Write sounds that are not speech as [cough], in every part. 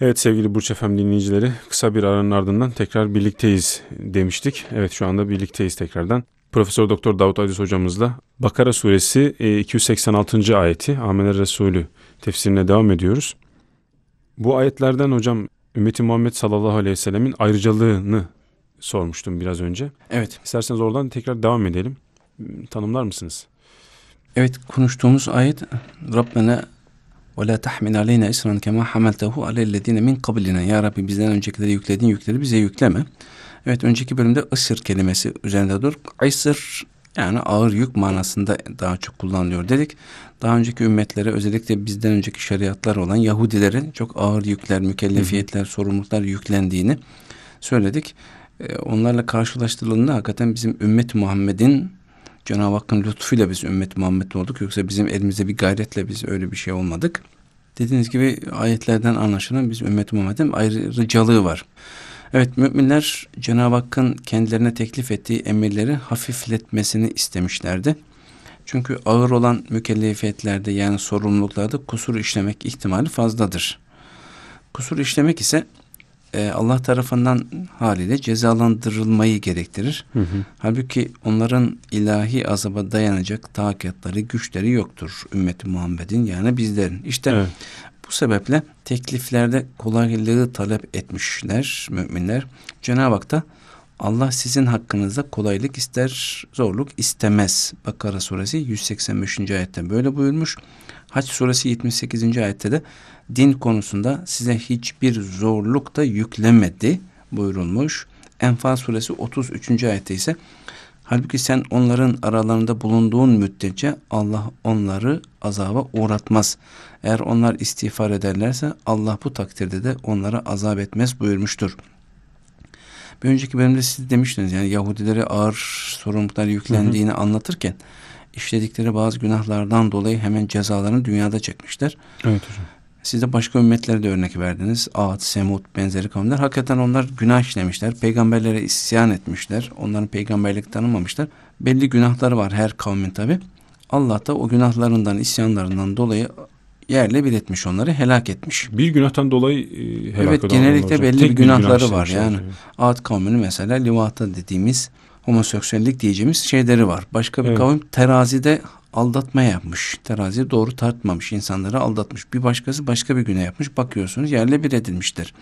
Evet sevgili Burç Efem dinleyicileri kısa bir aranın ardından tekrar birlikteyiz demiştik. Evet şu anda birlikteyiz tekrardan. Profesör Doktor Davut Aziz hocamızla Bakara suresi 286. E, ayeti Amener Resulü tefsirine devam ediyoruz. Bu ayetlerden hocam ümmeti Muhammed sallallahu aleyhi ve sellemin ayrıcalığını sormuştum biraz önce. Evet. İsterseniz oradan tekrar devam edelim. Tanımlar mısınız? Evet konuştuğumuz ayet Rabbena ve la tahmil aleyna isran kema hamaltehu alellezine min kablina. Ya Rabbi bizden öncekileri yüklediğin yükleri bize yükleme. Evet önceki bölümde ısır kelimesi üzerinde dur. Isır yani ağır yük manasında daha çok kullanılıyor dedik. Daha önceki ümmetlere özellikle bizden önceki şeriatlar olan Yahudilere çok ağır yükler, mükellefiyetler, sorumluluklar yüklendiğini söyledik. Ee, onlarla karşılaştırıldığında hakikaten bizim ümmet Muhammed'in Cenab-ı Hakk'ın lütfuyla biz ümmet Muhammed olduk. Yoksa bizim elimizde bir gayretle biz öyle bir şey olmadık. Dediğiniz gibi ayetlerden anlaşılan biz ümmet Muhammed'in ayrıcalığı var. Evet müminler Cenab-ı Hakk'ın kendilerine teklif ettiği emirleri hafifletmesini istemişlerdi. Çünkü ağır olan mükellefiyetlerde yani sorumluluklarda kusur işlemek ihtimali fazladır. Kusur işlemek ise e, Allah tarafından haliyle cezalandırılmayı gerektirir. Hı hı. Halbuki onların ilahi azaba dayanacak takatları, güçleri yoktur ümmeti Muhammed'in yani bizlerin. İşte evet. bu sebeple tekliflerde kolaylığı talep etmişler müminler. Cenab-ı Hak da Allah sizin hakkınızda kolaylık ister, zorluk istemez. Bakara suresi 185. ayette böyle buyurmuş. Haç suresi 78. ayette de din konusunda size hiçbir zorluk da yüklemedi buyurulmuş. Enfal suresi 33. ayette ise halbuki sen onların aralarında bulunduğun müddetçe Allah onları azaba uğratmaz. Eğer onlar istiğfar ederlerse Allah bu takdirde de onlara azap etmez buyurmuştur. Bir önceki bölümde siz demiştiniz yani Yahudilere ağır sorumluluklar yüklendiğini hı hı. anlatırken işledikleri bazı günahlardan dolayı hemen cezalarını dünyada çekmişler. Evet hocam. Siz de başka ümmetlere de örnek verdiniz. Ad, Semud benzeri kavimler. Hakikaten onlar günah işlemişler. Peygamberlere isyan etmişler. Onların peygamberlik tanımamışlar. Belli günahları var her kavmin tabi. Allah da o günahlarından, isyanlarından dolayı yerle bir etmiş onları, helak etmiş. Bir günahtan dolayı e, helak Evet, genellikle belli Tek bir günahları günah var. Yani Ad kavminin mesela livata dediğimiz homoseksüellik diyeceğimiz şeyleri var. Başka bir evet. kavim terazide aldatma yapmış. Terazi doğru tartmamış. insanları aldatmış. Bir başkası başka bir güne yapmış. Bakıyorsunuz yerle bir edilmiştir.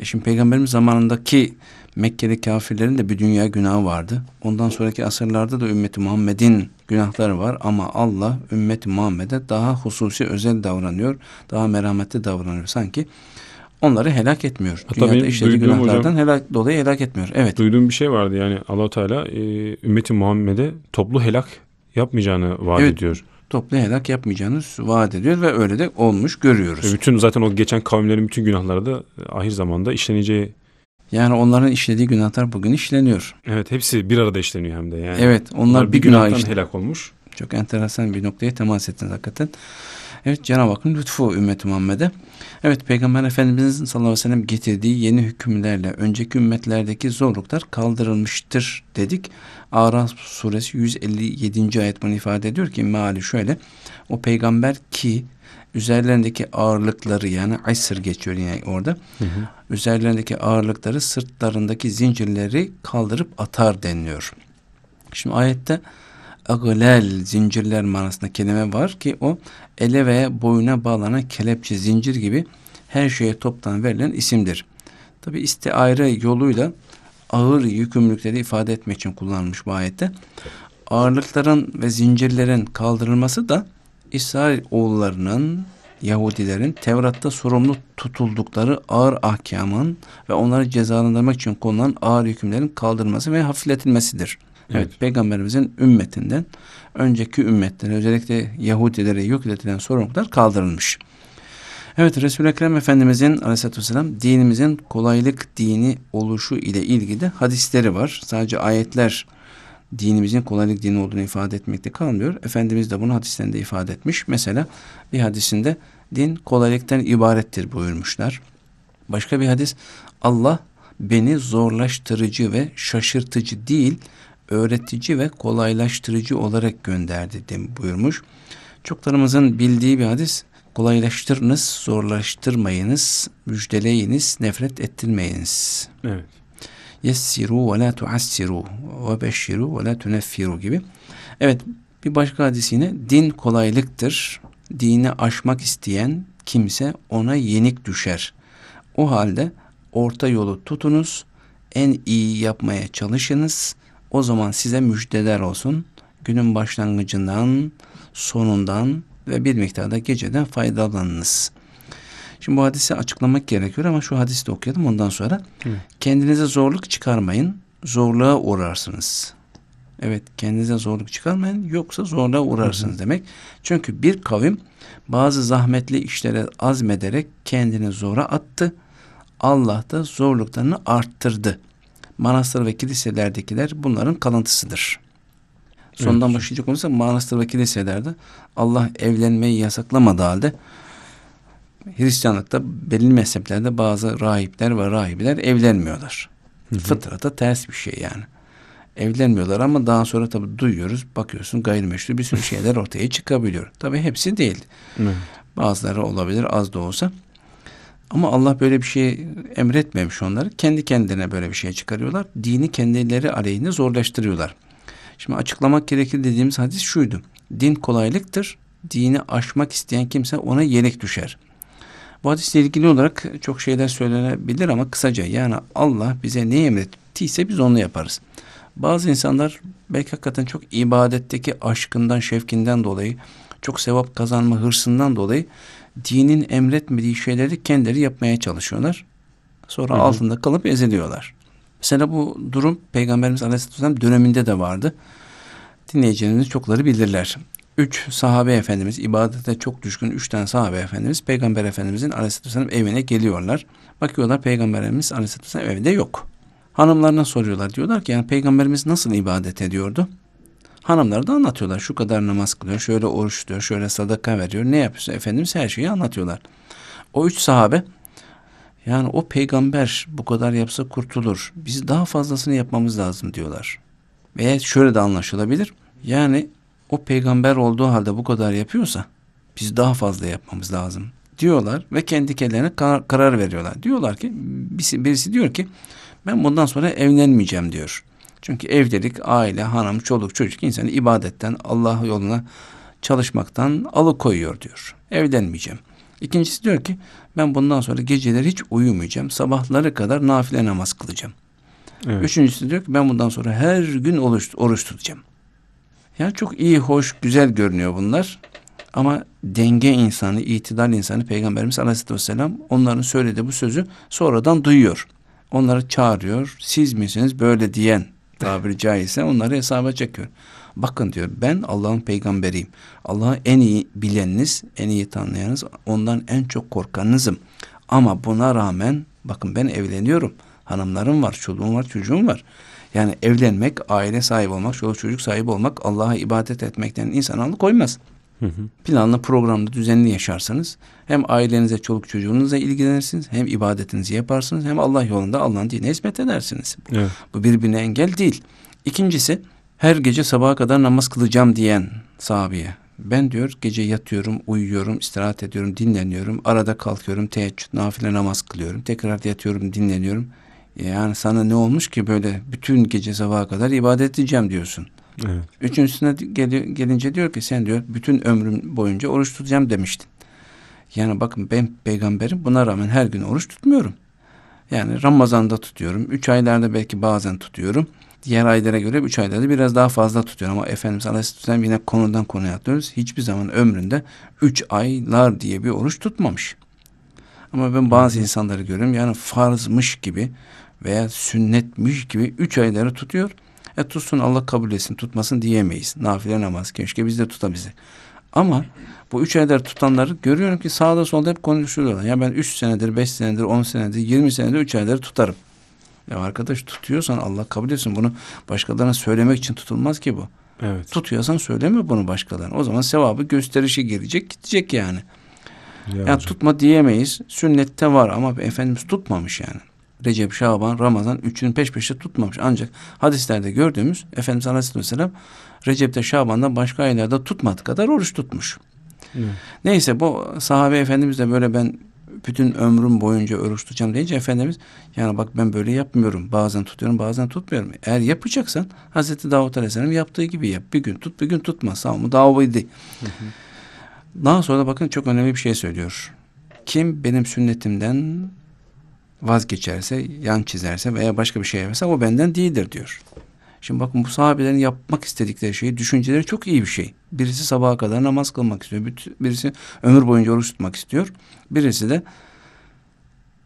E şimdi peygamberimiz zamanındaki Mekkeli kafirlerin de bir dünya günahı vardı. Ondan sonraki asırlarda da ümmeti Muhammed'in günahları var ama Allah ümmeti Muhammed'e daha hususi özel davranıyor. Daha merhametli davranıyor sanki. Onları helak etmiyor. Hatta Dünyada işlediği günahlardan hocam, helak, dolayı helak etmiyor. Evet. Duyduğum bir şey vardı yani allah Teala e, ümmeti Muhammed'e toplu helak yapmayacağını vaat evet, ediyor. Toplu helak yapmayacağını vaat ediyor ve öyle de olmuş görüyoruz. Ve bütün zaten o geçen kavimlerin bütün günahları da e, ahir zamanda işleneceği yani onların işlediği günahlar bugün işleniyor. Evet hepsi bir arada işleniyor hem de yani. Evet onlar, onlar bir, bir günah işte. helak olmuş. Çok enteresan bir noktaya temas ettiniz hakikaten. Evet Cenab-ı Hakk'ın lütfu ümmeti Muhammed'e. Evet Peygamber Efendimiz'in sallallahu aleyhi ve sellem getirdiği yeni hükümlerle önceki ümmetlerdeki zorluklar kaldırılmıştır dedik. Araf suresi 157. ayet bunu ifade ediyor ki meali şöyle. O peygamber ki üzerlerindeki ağırlıkları yani aysır geçiyor yani orada. Hı hı. Üzerlerindeki ağırlıkları sırtlarındaki zincirleri kaldırıp atar deniliyor. Şimdi ayette aglel zincirler manasında kelime var ki o ele veya boyuna bağlanan kelepçe zincir gibi her şeye toptan verilen isimdir. Tabi istiare yoluyla ağır yükümlülükleri ifade etmek için kullanılmış bu ayette. Ağırlıkların ve zincirlerin kaldırılması da İsrail oğullarının Yahudilerin Tevrat'ta sorumlu tutuldukları ağır ahkamın ve onları cezalandırmak için konulan ağır hükümlerin kaldırılması ve hafifletilmesidir. Evet. evet peygamberimizin ümmetinden önceki ümmetlere özellikle Yahudilere yükletilen sorumluluklar kaldırılmış. Evet Resul-i Ekrem Efendimizin aleyhissalatü vesselam dinimizin kolaylık dini oluşu ile ilgili hadisleri var. Sadece ayetler dinimizin kolaylık dini olduğunu ifade etmekte kalmıyor. Efendimiz de bunu hadislerinde ifade etmiş. Mesela bir hadisinde din kolaylıktan ibarettir buyurmuşlar. Başka bir hadis Allah beni zorlaştırıcı ve şaşırtıcı değil öğretici ve kolaylaştırıcı olarak gönderdi buyurmuş. Çoklarımızın bildiği bir hadis Kolaylaştırınız, zorlaştırmayınız, müjdeleyiniz, nefret ettirmeyiniz. Evet. Yessiru ve la tuassiru ve beşşiru ve la tuneffiru gibi. Evet bir başka hadis yine din kolaylıktır. Dini aşmak isteyen kimse ona yenik düşer. O halde orta yolu tutunuz, en iyi yapmaya çalışınız. O zaman size müjdeler olsun. Günün başlangıcından, sonundan ve bir miktarda geceden faydalanınız. Şimdi bu hadisi açıklamak gerekiyor ama şu hadisi de okuyalım ondan sonra. Evet. Kendinize zorluk çıkarmayın, zorluğa uğrarsınız. Evet, kendinize zorluk çıkarmayın yoksa zorluğa uğrarsınız demek. Çünkü bir kavim bazı zahmetli işlere azmederek kendini zora attı. Allah da zorluklarını arttırdı. Manastır ve kiliselerdekiler bunların kalıntısıdır. Sondan Evet. başlayacak olursak manastır ve kiliselerde Allah evlenmeyi yasaklamadığı halde Hristiyanlıkta belli mezheplerde bazı rahipler ve rahibeler evlenmiyorlar. Fıtrata ters bir şey yani. Evlenmiyorlar ama daha sonra tabii duyuyoruz, bakıyorsun gayrimeşru bir sürü şeyler ortaya çıkabiliyor. Tabii hepsi değil. Evet. Bazıları olabilir az da olsa. Ama Allah böyle bir şey emretmemiş onları. Kendi kendine böyle bir şey çıkarıyorlar. Dini kendileri aleyhine zorlaştırıyorlar. Şimdi açıklamak gerekir dediğimiz hadis şuydu. Din kolaylıktır. Dini aşmak isteyen kimse ona yenik düşer. Bu hadisle ilgili olarak çok şeyler söylenebilir ama kısaca yani Allah bize ne emrettiyse biz onu yaparız. Bazı insanlar belki hakikaten çok ibadetteki aşkından, şevkinden dolayı, çok sevap kazanma hırsından dolayı dinin emretmediği şeyleri kendileri yapmaya çalışıyorlar. Sonra Hı hı. altında kalıp eziliyorlar. Mesela bu durum Peygamberimiz Aleyhisselatü Vesselam döneminde de vardı. Dinleyicilerimiz çokları bilirler. Üç sahabe efendimiz, ibadete çok düşkün üç tane sahabe efendimiz Peygamber Efendimizin Aleyhisselatü Vesselam evine geliyorlar. Bakıyorlar Peygamberimiz Aleyhisselatü Vesselam evde yok. Hanımlarına soruyorlar. Diyorlar ki yani Peygamberimiz nasıl ibadet ediyordu? Hanımlar da anlatıyorlar. Şu kadar namaz kılıyor, şöyle oruç tutuyor, şöyle sadaka veriyor. Ne yapıyorsa Efendimiz her şeyi anlatıyorlar. O üç sahabe yani o peygamber bu kadar yapsa kurtulur. Biz daha fazlasını yapmamız lazım diyorlar. Veya şöyle de anlaşılabilir. Yani o peygamber olduğu halde bu kadar yapıyorsa biz daha fazla yapmamız lazım diyorlar ve kendi kendilerine karar, karar veriyorlar. Diyorlar ki birisi, birisi diyor ki ben bundan sonra evlenmeyeceğim diyor. Çünkü evlilik, aile, hanım, çoluk, çocuk insanı ibadetten, Allah yoluna çalışmaktan alıkoyuyor diyor. Evlenmeyeceğim. İkincisi diyor ki ben bundan sonra geceleri hiç uyumayacağım. Sabahları kadar nafile namaz kılacağım. Evet. Üçüncüsü diyor ki ben bundan sonra her gün oruç, oruç tutacağım. Yani çok iyi, hoş, güzel görünüyor bunlar. Ama denge insanı, itidal insanı Peygamberimiz Aleyhisselatü Vesselam onların söylediği bu sözü sonradan duyuyor. Onları çağırıyor. Siz misiniz böyle diyen tabiri [laughs] caizse onları hesaba çekiyor. Bakın diyor ben Allah'ın peygamberiyim. Allah'ı en iyi bileniniz, en iyi tanıyanınız, ondan en çok korkanınızım. Ama buna rağmen bakın ben evleniyorum. Hanımlarım var, çoluğum var, çocuğum var. Yani evlenmek, aile sahibi olmak, çoluk çocuk sahibi olmak, Allah'a ibadet etmekten insan alıkoymaz. Hı hı. Planlı, programlı, düzenli yaşarsanız hem ailenize, çoluk çocuğunuzla ilgilenirsiniz, hem ibadetinizi yaparsınız, hem Allah yolunda Allah'ın dinine hizmet edersiniz. Evet. Bu birbirine engel değil. İkincisi her gece sabaha kadar namaz kılacağım diyen sahabeye. Ben diyor gece yatıyorum, uyuyorum, istirahat ediyorum, dinleniyorum. Arada kalkıyorum, teheccüd, nafile namaz kılıyorum. Tekrar yatıyorum, dinleniyorum. Yani sana ne olmuş ki böyle bütün gece sabaha kadar ibadet edeceğim diyorsun. Evet. Üçüncüsüne gel- gelince diyor ki sen diyor bütün ömrüm boyunca oruç tutacağım demiştin. Yani bakın ben peygamberim buna rağmen her gün oruç tutmuyorum. Yani Ramazan'da tutuyorum. Üç aylarda belki bazen tutuyorum. Diğer aylara göre üç aylarda biraz daha fazla tutuyorum. Ama Efendimiz Aleyhisselam yine konudan konuya atlıyoruz. Hiçbir zaman ömründe üç aylar diye bir oruç tutmamış. Ama ben bazı insanları görüyorum. Yani farzmış gibi veya sünnetmiş gibi üç ayları tutuyor. E tutsun Allah kabul etsin tutmasın diyemeyiz. Nafile namaz keşke biz de tutabilsek. Ama bu üç aydır tutanları görüyorum ki sağda solda hep konuşuyorlar. Ya ben üç senedir, beş senedir, on senedir, yirmi senedir üç ayları tutarım. Ya arkadaş tutuyorsan Allah kabul etsin. Bunu başkalarına söylemek için tutulmaz ki bu. Evet. Tutuyorsan söyleme bunu başkalarına. O zaman sevabı gösterişi gelecek gidecek yani. Ya Ya hocam. tutma diyemeyiz. Sünnette var ama Efendimiz tutmamış yani. Recep, Şaban, Ramazan üçünü peş peşe tutmamış. Ancak hadislerde gördüğümüz Efendimiz Aleyhisselatü Vesselam Recep'te, Şaban'da başka aylarda tutmadığı kadar oruç tutmuş. Evet. Neyse bu sahabe efendimiz de böyle ben bütün ömrüm boyunca oruç tutacağım deyince Efendimiz yani bak ben böyle yapmıyorum. Bazen tutuyorum bazen tutmuyorum. Eğer yapacaksan Hazreti Davut Aleyhisselam yaptığı gibi yap. Bir gün tut bir gün tutma. Savmu davaydı. Daha sonra da bakın çok önemli bir şey söylüyor. Kim benim sünnetimden vazgeçerse, yan çizerse veya başka bir şey yaparsa o benden değildir diyor. Şimdi bakın bu sahabelerin yapmak istedikleri şey, düşünceleri çok iyi bir şey. Birisi sabaha kadar namaz kılmak istiyor. Birisi ömür boyunca oruç tutmak istiyor. Birisi de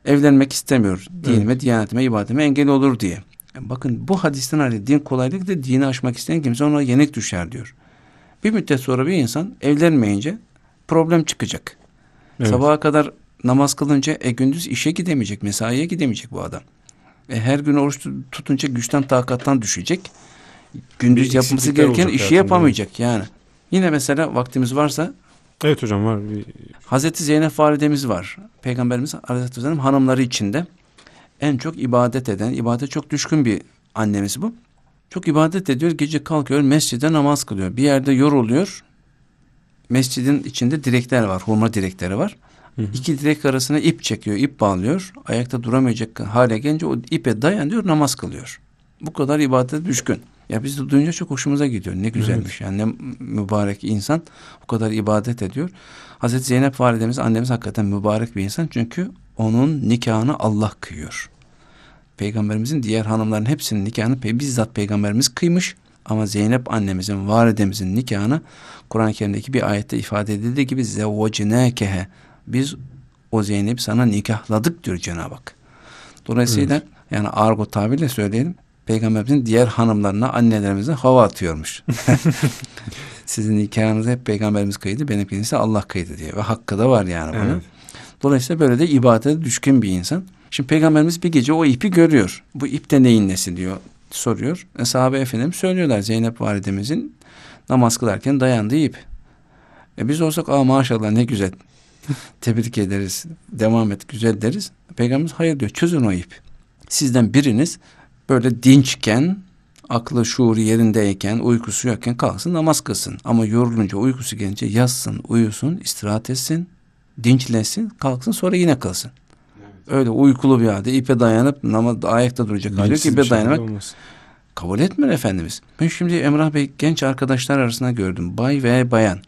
evlenmek istemiyor. Dinime, evet. diyanetime, ibadetime engel olur diye. bakın bu hadisten hali din kolaylık da dini aşmak isteyen kimse ona yenik düşer diyor. Bir müddet sonra bir insan evlenmeyince problem çıkacak. Evet. Sabaha kadar namaz kılınca e gündüz işe gidemeyecek, mesaiye gidemeyecek bu adam. E, her gün oruç tutunca güçten takattan düşecek. Gündüz bir yapması gereken işi yapamayacak yani. Yine mesela vaktimiz varsa Evet hocam var. Bir... Hazreti Zeynep validemiz var. Peygamberimiz Aleyhisselam hanımları içinde en çok ibadet eden, ibadet çok düşkün bir annemiz bu. Çok ibadet ediyor, gece kalkıyor, mescide namaz kılıyor. Bir yerde yoruluyor. Mescidin içinde direkler var, hurma direkleri var. Hı hı. İki direk arasına ip çekiyor, ip bağlıyor. Ayakta duramayacak hale gelince o ipe dayanıyor, namaz kılıyor. Bu kadar ibadete düşkün. Ya biz de duyunca çok hoşumuza gidiyor. Ne güzelmiş evet. yani ne mübarek insan o kadar ibadet ediyor. Hazreti Zeynep validemiz annemiz hakikaten mübarek bir insan çünkü onun nikahını Allah kıyıyor. Peygamberimizin diğer hanımların hepsinin nikahını bizzat peygamberimiz kıymış. Ama Zeynep annemizin, validemizin nikahını Kur'an-ı Kerim'deki bir ayette ifade edildiği gibi zevvacinâkehe. Biz o Zeynep sana nikahladık diyor Cenab-ı Hak. Dolayısıyla evet. yani argo tabirle söyleyelim. Peygamberimizin diğer hanımlarına, annelerimize hava atıyormuş. [laughs] Sizin nikahınızı hep peygamberimiz kıydı, benimkini ise Allah kıydı diye. Ve hakkı da var yani bunun. Evet. Dolayısıyla böyle de ibadete düşkün bir insan. Şimdi peygamberimiz bir gece o ipi görüyor. Bu ip de neyin nesi diyor, soruyor. E, sahabe efendim söylüyorlar Zeynep validemizin namaz kılarken dayandığı ip. E biz olsak aa maşallah ne güzel. [laughs] Tebrik ederiz. Devam et güzel deriz. Peygamberimiz hayır diyor çözün o ip. Sizden biriniz böyle dinçken, aklı şuuru yerindeyken, uykusu yokken kalksın namaz kılsın. Ama yorulunca uykusu gelince yatsın, uyusun, istirahat etsin, dinçlesin, kalksın sonra yine kılsın. Evet. Öyle uykulu bir halde ipe dayanıp namaz ayakta duracak hali yok. İpe şey dayanamak kabul etmiyor Efendimiz. Ben şimdi Emrah Bey genç arkadaşlar arasında gördüm. Bay ve bayan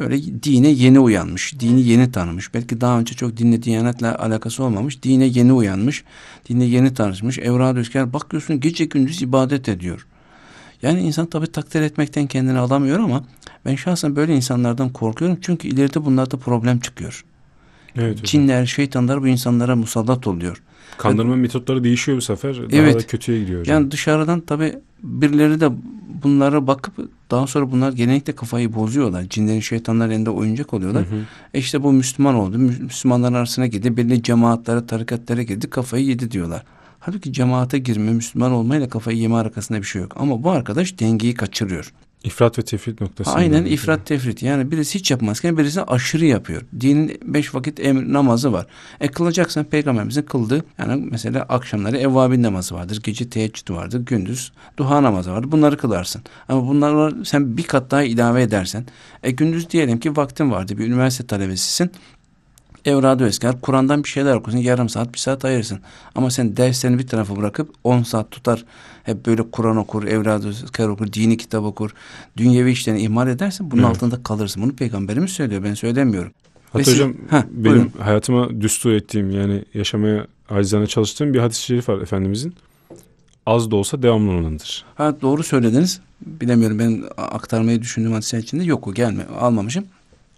böyle dine yeni uyanmış, dini yeni tanımış. Belki daha önce çok dinle diyanetle alakası olmamış. Dine yeni uyanmış, dine yeni tanışmış. Evrad Özker bakıyorsun gece gündüz ibadet ediyor. Yani insan tabi takdir etmekten kendini alamıyor ama ben şahsen böyle insanlardan korkuyorum. Çünkü ileride bunlarda problem çıkıyor. Evet, Cinler, şeytanlar bu insanlara musallat oluyor. Kandırma metotları değişiyor bu sefer. Daha evet. da kötüye gidiyor hocam. Yani dışarıdan tabi birileri de bunlara bakıp daha sonra bunlar genellikle kafayı bozuyorlar. Cinlerin şeytanların elinde oyuncak oluyorlar. Hı hı. E işte bu Müslüman oldu. Müslümanların arasına girdi. Belli cemaatlere, tarikatlara girdi. Kafayı yedi diyorlar. Halbuki cemaate girme, Müslüman olmayla kafayı yeme arasında bir şey yok. Ama bu arkadaş dengeyi kaçırıyor. İfrat ve tefrit noktası. Aynen ifrat tefrit. Yani birisi hiç yapmazken birisi aşırı yapıyor. Dinin beş vakit emir, namazı var. E kılacaksan peygamberimizin kıldığı yani mesela akşamları evvabin namazı vardır. Gece teheccüd vardır. Gündüz duha namazı vardır. Bunları kılarsın. Ama bunları sen bir kat daha ilave edersen e gündüz diyelim ki vaktin vardı. Bir üniversite talebesisin. Evradu esker. Kur'an'dan bir şeyler okursun. Yarım saat, bir saat ayırırsın. Ama sen derslerini bir tarafa bırakıp on saat tutar. Hep böyle Kur'an okur, evradu esker okur, dini kitap okur. Dünyevi işlerini ihmal edersin. Bunun evet. altında kalırsın. Bunu peygamberimiz söylüyor. Ben söylemiyorum. Hatta Ve hocam siz, heh, benim buyurun. hayatıma düstur ettiğim yani yaşamaya acizane çalıştığım bir hadis-i şerif var Efendimizin. Az da olsa devamlı olanıdır. Ha doğru söylediniz. Bilemiyorum ben aktarmayı düşündüğüm hadisler içinde yok o gelme almamışım.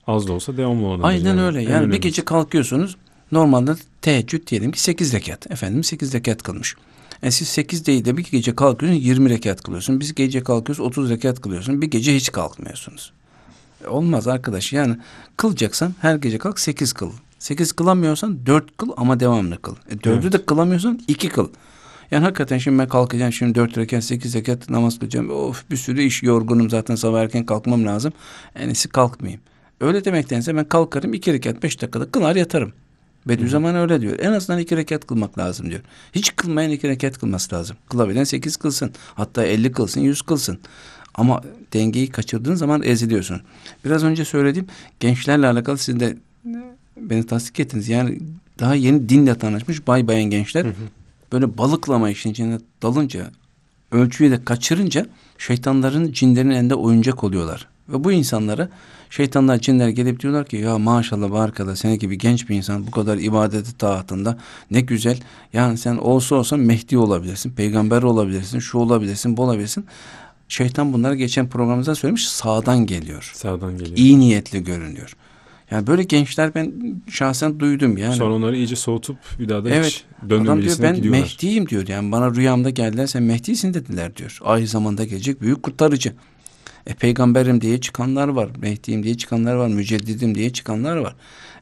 Az da olsa devamlı olan. Aynen yani. öyle. Yani bir gece kalkıyorsunuz. Normalde teheccüd diyelim ki 8 rekat. Efendim 8 rekat kılmış. E siz 8 değil de bir gece kalkıyorsun 20 rekat kılıyorsun. Biz gece kalkıyoruz 30 rekat kılıyorsun. Bir gece hiç kalkmıyorsunuz. E olmaz arkadaş. Yani kılacaksan her gece kalk 8 kıl. 8 kılamıyorsan 4 kıl ama devamlı kıl. E 4'ü evet. de kılamıyorsan 2 kıl. Yani hakikaten şimdi ben kalkacağım şimdi dört rekat sekiz rekat namaz kılacağım. Of bir sürü iş yorgunum zaten sabah erken kalkmam lazım. En iyisi kalkmayayım. Öyle demektense ben kalkarım iki rekat beş dakikada kılar yatarım. Bediüzzaman öyle diyor. En azından iki rekat kılmak lazım diyor. Hiç kılmayan iki rekat kılması lazım. Kılabilen sekiz kılsın. Hatta elli kılsın, yüz kılsın. Ama dengeyi kaçırdığın zaman eziliyorsun. Biraz önce söylediğim gençlerle alakalı siz de beni tasdik ettiniz. Yani daha yeni dinle tanışmış bay bayan gençler böyle balıklama işin içine dalınca ölçüyü de kaçırınca şeytanların cinlerin elinde oyuncak oluyorlar. Ve bu insanlara şeytanlar cinler gelip diyorlar ki ya maşallah bu arkada seni gibi genç bir insan bu kadar ibadeti taatında ne güzel. Yani sen olsa olsan Mehdi olabilirsin, peygamber olabilirsin, şu olabilirsin, bu olabilirsin. Şeytan bunları geçen programımızda söylemiş sağdan geliyor. Sağdan geliyor. İyi niyetli görünüyor. Yani böyle gençler ben şahsen duydum yani. Sonra onları iyice soğutup bir daha da Evet. hiç Adam diyor ben gidiyorlar. Mehdi'yim diyor. Yani bana rüyamda geldiler sen Mehdi'sin dediler diyor. Ahir zamanda gelecek büyük kurtarıcı. E peygamberim diye çıkanlar var. Mehdi'yim diye çıkanlar var. Müceddidim diye çıkanlar var.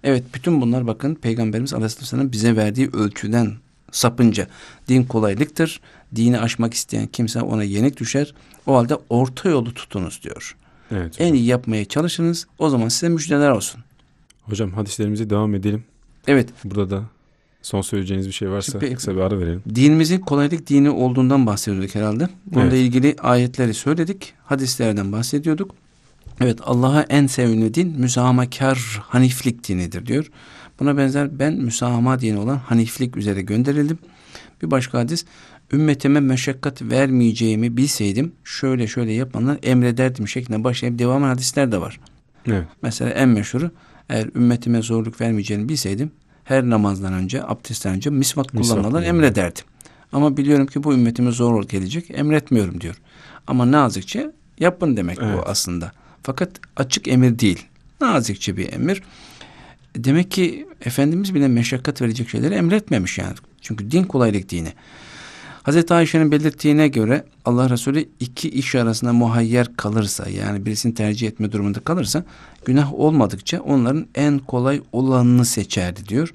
Evet bütün bunlar bakın Peygamberimiz Aleyhisselam'ın bize verdiği ölçüden sapınca. Din kolaylıktır. Dini aşmak isteyen kimse ona yenik düşer. O halde orta yolu tutunuz diyor. Evet. En iyi yapmaya çalışınız. O zaman size müjdeler olsun. Hocam hadislerimize devam edelim. Evet Burada da son söyleyeceğiniz bir şey varsa Şimdi- kısa bir ara verelim. Dinimizin kolaylık dini olduğundan bahsediyorduk herhalde. Onunla Evet. ilgili ayetleri söyledik. Hadislerden bahsediyorduk. Evet Allah'a en sevimli din müsahamakar haniflik dinidir diyor. Buna benzer ben müsahama dini olan haniflik üzere gönderildim. Bir başka hadis ümmetime meşakkat vermeyeceğimi bilseydim şöyle şöyle yapmanlar emrederdim şeklinde başlayıp devam eden hadisler de var. Evet. Mesela en meşhuru eğer ümmetime zorluk vermeyeceğini bilseydim her namazdan önce, abdestten önce misvak kullanmalarını emrederdim. Ama biliyorum ki bu ümmetime zor gelecek, emretmiyorum diyor. Ama nazikçe yapın demek Evet. bu aslında. Fakat açık emir değil. Nazikçe bir emir. Demek ki Efendimiz bile meşakkat verecek şeyleri emretmemiş yani. Çünkü din kolaylık dini. Hazreti Ayşe'nin belirttiğine göre Allah Resulü iki iş arasında muhayyer kalırsa yani birisini tercih etme durumunda kalırsa günah olmadıkça onların en kolay olanını seçerdi diyor.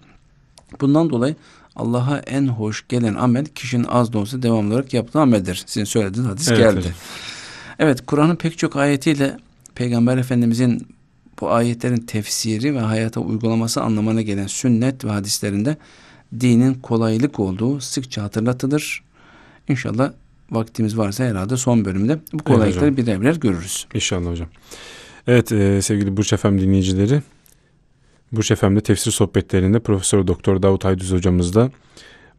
Bundan dolayı Allah'a en hoş gelen amel kişinin az da olsa devamlı olarak yaptığı ameldir. Sizin söylediğiniz hadis Evet, geldi. hocam. Evet Kur'an'ın pek çok ayetiyle Peygamber Efendimizin bu ayetlerin tefsiri ve hayata uygulaması anlamına gelen sünnet ve hadislerinde dinin kolaylık olduğu sıkça hatırlatılır. İnşallah vaktimiz varsa herhalde son bölümde bu kolaylıkları hocam. birer birer görürüz. İnşallah hocam. Evet e, sevgili Burç Efem dinleyicileri. Burç Efem'de tefsir sohbetlerinde Profesör Doktor Davut Aydüz hocamızla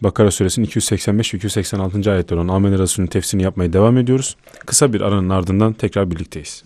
Bakara suresinin 285 ve 286. ayetler olan Amen Resulü'nün tefsirini yapmaya devam ediyoruz. Kısa bir aranın ardından tekrar birlikteyiz.